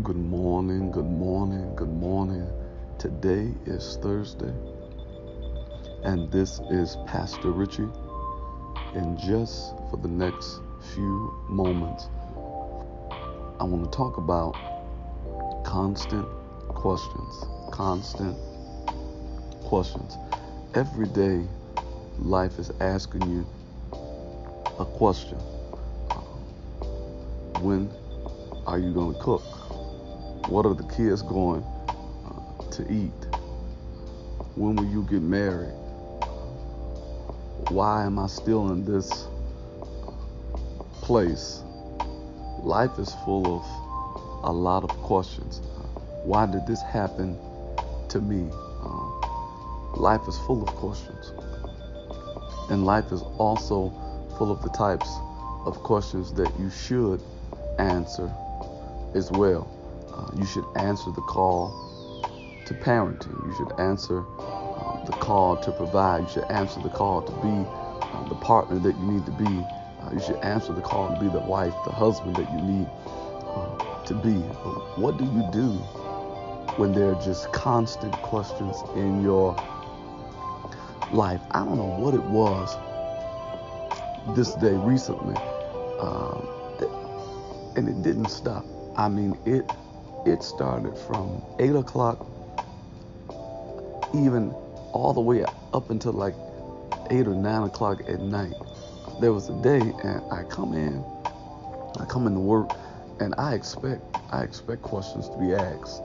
Good morning, good morning, good morning. Today is Thursday, and this is Pastor Richie. And just for the next few moments, I want to talk about constant questions. Constant questions. Every day, life is asking you a question uh, When are you going to cook? What are the kids going uh, to eat? When will you get married? Why am I still in this place? Life is full of a lot of questions. Why did this happen to me? Uh, life is full of questions. And life is also full of the types of questions that you should answer as well. Uh, you should answer the call to parenting. You should answer uh, the call to provide. You should answer the call to be uh, the partner that you need to be. Uh, you should answer the call to be the wife, the husband that you need uh, to be. But what do you do when there are just constant questions in your life? I don't know what it was this day recently, um, and it didn't stop. I mean, it it started from 8 o'clock, even all the way up until like 8 or 9 o'clock at night. There was a day, and I come in, I come into work, and I expect I expect questions to be asked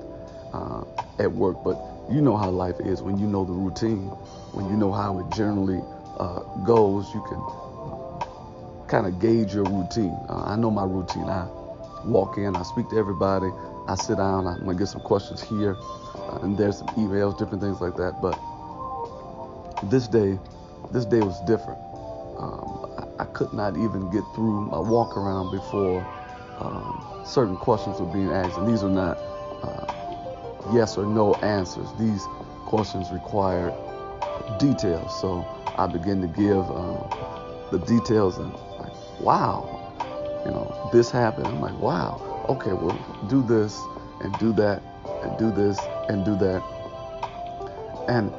uh, at work, but you know how life is when you know the routine, when you know how it generally uh, goes, you can kind of gauge your routine. Uh, I know my routine. I walk in, I speak to everybody, I sit down, I'm gonna get some questions here, uh, and there's some emails, different things like that. But this day, this day was different. Um, I, I, could not even get through my walk around before um, certain questions were being asked, and these are not uh, yes or no answers. These questions require details. So I began to give uh, the details, and like, wow, you know, this happened. I'm like, wow okay, well, do this and do that and do this and do that. And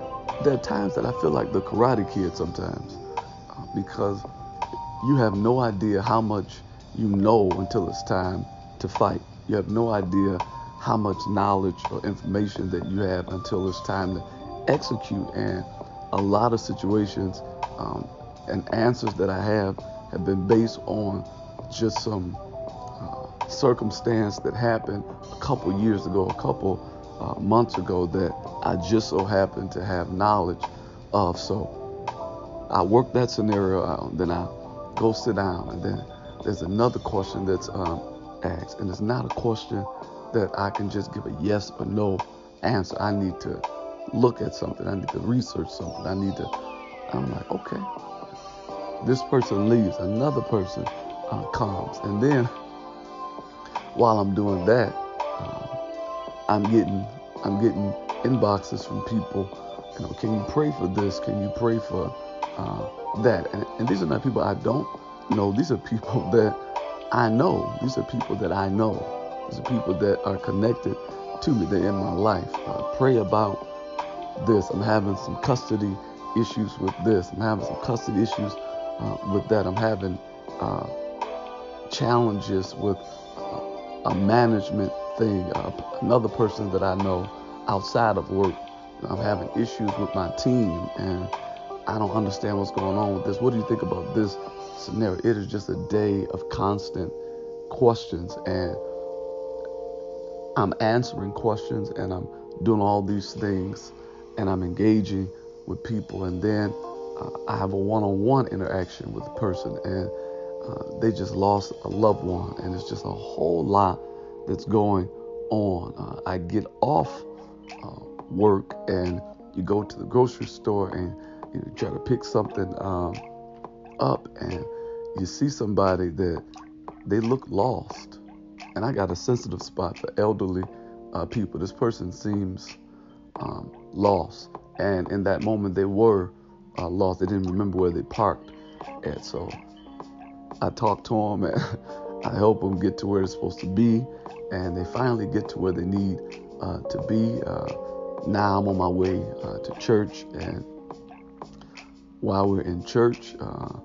there are times that I feel like the Karate Kid sometimes uh, because you have no idea how much you know until it's time to fight. You have no idea how much knowledge or information that you have until it's time to execute. And a lot of situations um, and answers that I have have been based on just some circumstance that happened a couple years ago, a couple uh, months ago that I just so happened to have knowledge of. So I work that scenario out, then I go sit down, and then there's another question that's um, asked, and it's not a question that I can just give a yes or no answer. I need to look at something. I need to research something. I need to. I'm like, okay. This person leaves, another person uh, comes, and then while I'm doing that, uh, I'm getting I'm getting inboxes from people. You know, can you pray for this? Can you pray for uh, that? And, and these are not people I don't know. These are people that I know. These are people that I know. These are people that are connected to me. They're in my life. Uh, pray about this. I'm having some custody issues with this. I'm having some custody issues uh, with that. I'm having uh, challenges with a management thing. Uh, another person that I know outside of work, I'm having issues with my team and I don't understand what's going on with this. What do you think about this scenario? It is just a day of constant questions and I'm answering questions and I'm doing all these things and I'm engaging with people and then uh, I have a one-on-one interaction with a person and uh, they just lost a loved one, and it's just a whole lot that's going on. Uh, I get off uh, work, and you go to the grocery store and you try to pick something um, up, and you see somebody that they look lost. And I got a sensitive spot for elderly uh, people. This person seems um, lost, and in that moment they were uh, lost. They didn't remember where they parked at, so I talk to them and I help them get to where they're supposed to be, and they finally get to where they need uh, to be. Uh, now I'm on my way uh, to church, and while we're in church, uh,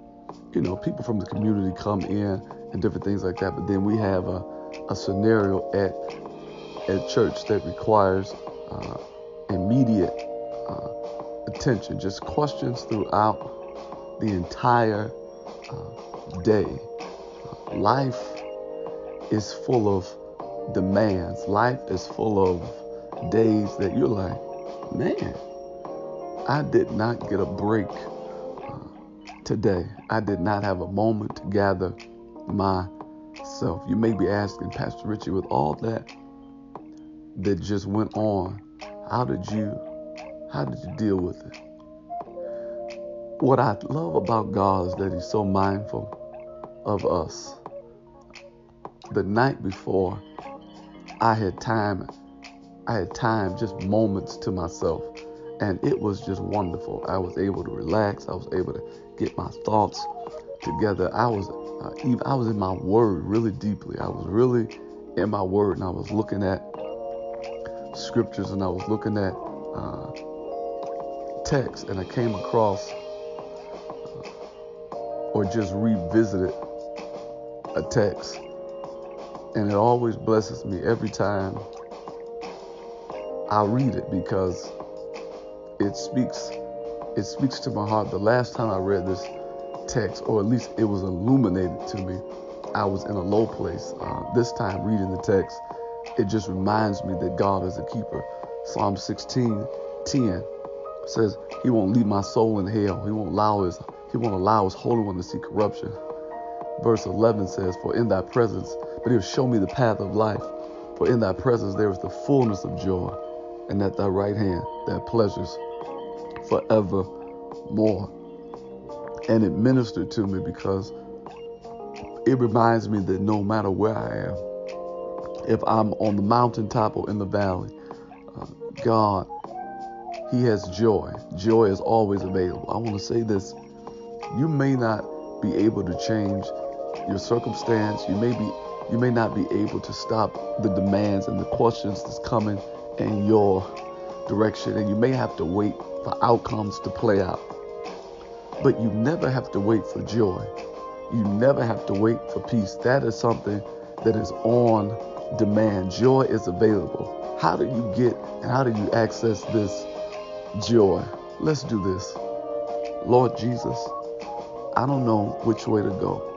you know, people from the community come in and different things like that. But then we have a, a scenario at at church that requires uh, immediate uh, attention, just questions throughout the entire uh, day. life is full of demands. Life is full of days that you're like, man, I did not get a break uh, today. I did not have a moment to gather myself. You may be asking, Pastor Richie, with all that that just went on, how did you how did you deal with it? What I love about God is that He's so mindful of us. The night before, I had time, I had time, just moments to myself, and it was just wonderful. I was able to relax. I was able to get my thoughts together. I was, uh, I was in my Word really deeply. I was really in my Word, and I was looking at scriptures, and I was looking at uh, text, and I came across or just revisited a text. And it always blesses me every time I read it because it speaks it speaks to my heart. The last time I read this text, or at least it was illuminated to me, I was in a low place. Uh, this time reading the text, it just reminds me that God is a keeper. Psalm 16, 10 says, He won't leave my soul in hell. He won't allow his he won't allow his Holy One to see corruption. Verse 11 says, For in thy presence, but he'll show me the path of life. For in thy presence there is the fullness of joy, and at thy right hand there pleasures forevermore. And it ministered to me because it reminds me that no matter where I am, if I'm on the mountaintop or in the valley, uh, God, He has joy. Joy is always available. I want to say this you may not be able to change your circumstance. You may be you may not be able to stop the demands and the questions that's coming in your direction and you may have to wait for outcomes to play out. But you never have to wait for joy. You never have to wait for peace. That is something that is on demand. Joy is available. How do you get and how do you access this joy? Let's do this. Lord Jesus, I don't know which way to go.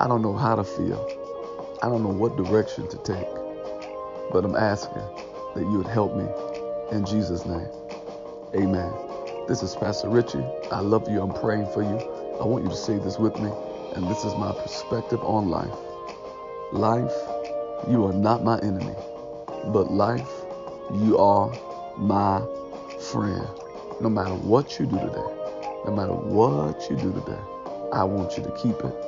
I don't know how to feel. I don't know what direction to take. But I'm asking that you would help me in Jesus' name. Amen. This is Pastor Richie. I love you. I'm praying for you. I want you to say this with me. And this is my perspective on life. Life, you are not my enemy. But life, you are my friend. No matter what you do today, no matter what you do today, I want you to keep it